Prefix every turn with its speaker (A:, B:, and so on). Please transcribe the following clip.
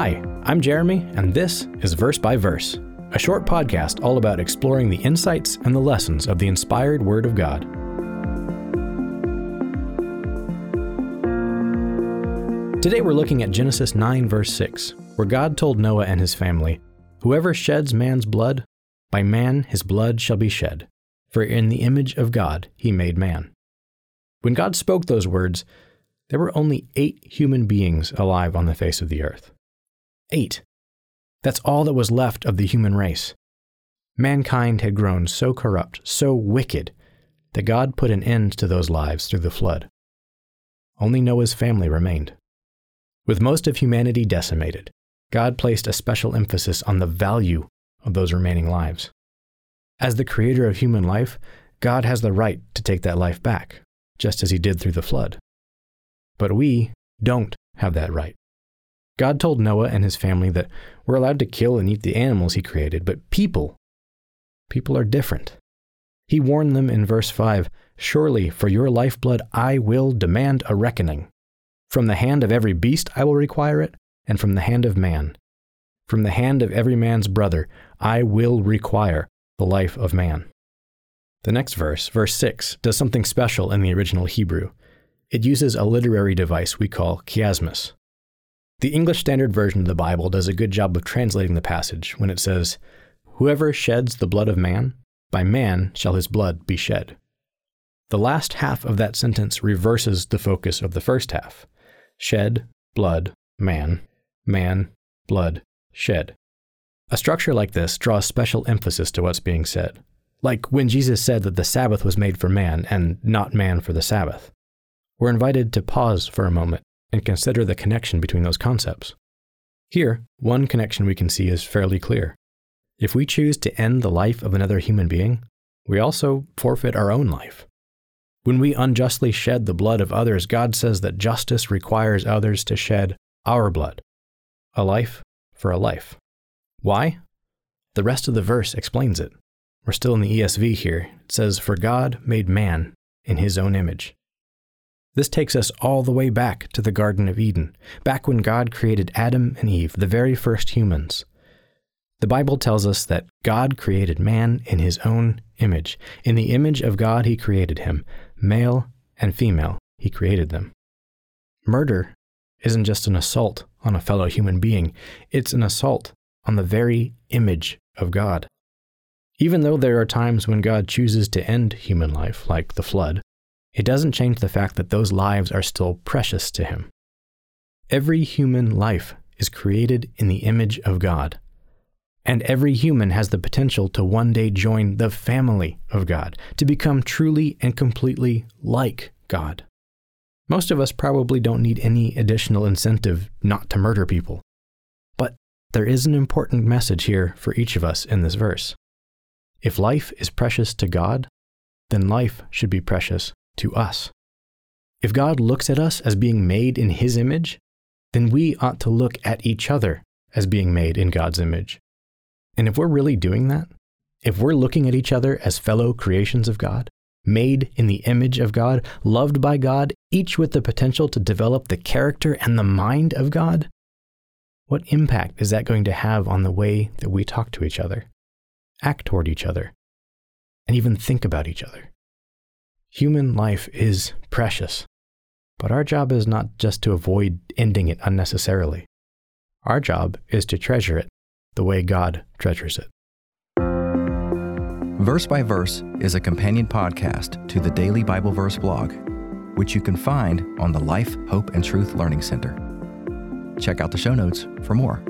A: Hi, I'm Jeremy, and this is Verse by Verse, a short podcast all about exploring the insights and the lessons of the inspired Word of God. Today we're looking at Genesis 9, verse 6, where God told Noah and his family, Whoever sheds man's blood, by man his blood shall be shed, for in the image of God he made man. When God spoke those words, there were only eight human beings alive on the face of the earth. Eight. That's all that was left of the human race. Mankind had grown so corrupt, so wicked, that God put an end to those lives through the flood. Only Noah's family remained. With most of humanity decimated, God placed a special emphasis on the value of those remaining lives. As the creator of human life, God has the right to take that life back, just as he did through the flood. But we don't have that right. God told Noah and his family that we're allowed to kill and eat the animals he created, but people, people are different. He warned them in verse 5 Surely for your lifeblood I will demand a reckoning. From the hand of every beast I will require it, and from the hand of man. From the hand of every man's brother I will require the life of man. The next verse, verse 6, does something special in the original Hebrew. It uses a literary device we call chiasmus. The English Standard Version of the Bible does a good job of translating the passage when it says, Whoever sheds the blood of man, by man shall his blood be shed. The last half of that sentence reverses the focus of the first half shed, blood, man, man, blood, shed. A structure like this draws special emphasis to what's being said, like when Jesus said that the Sabbath was made for man and not man for the Sabbath. We're invited to pause for a moment and consider the connection between those concepts. Here, one connection we can see is fairly clear. If we choose to end the life of another human being, we also forfeit our own life. When we unjustly shed the blood of others, God says that justice requires others to shed our blood. A life for a life. Why? The rest of the verse explains it. We're still in the ESV here. It says, For God made man in his own image. This takes us all the way back to the Garden of Eden, back when God created Adam and Eve, the very first humans. The Bible tells us that God created man in his own image. In the image of God, he created him. Male and female, he created them. Murder isn't just an assault on a fellow human being, it's an assault on the very image of God. Even though there are times when God chooses to end human life, like the flood, it doesn't change the fact that those lives are still precious to him. Every human life is created in the image of God. And every human has the potential to one day join the family of God, to become truly and completely like God. Most of us probably don't need any additional incentive not to murder people. But there is an important message here for each of us in this verse. If life is precious to God, then life should be precious to us. If God looks at us as being made in His image, then we ought to look at each other as being made in God's image. And if we're really doing that, if we're looking at each other as fellow creations of God, made in the image of God, loved by God, each with the potential to develop the character and the mind of God, what impact is that going to have on the way that we talk to each other, act toward each other, and even think about each other? Human life is precious, but our job is not just to avoid ending it unnecessarily. Our job is to treasure it the way God treasures it.
B: Verse by Verse is a companion podcast to the Daily Bible Verse blog, which you can find on the Life, Hope, and Truth Learning Center. Check out the show notes for more.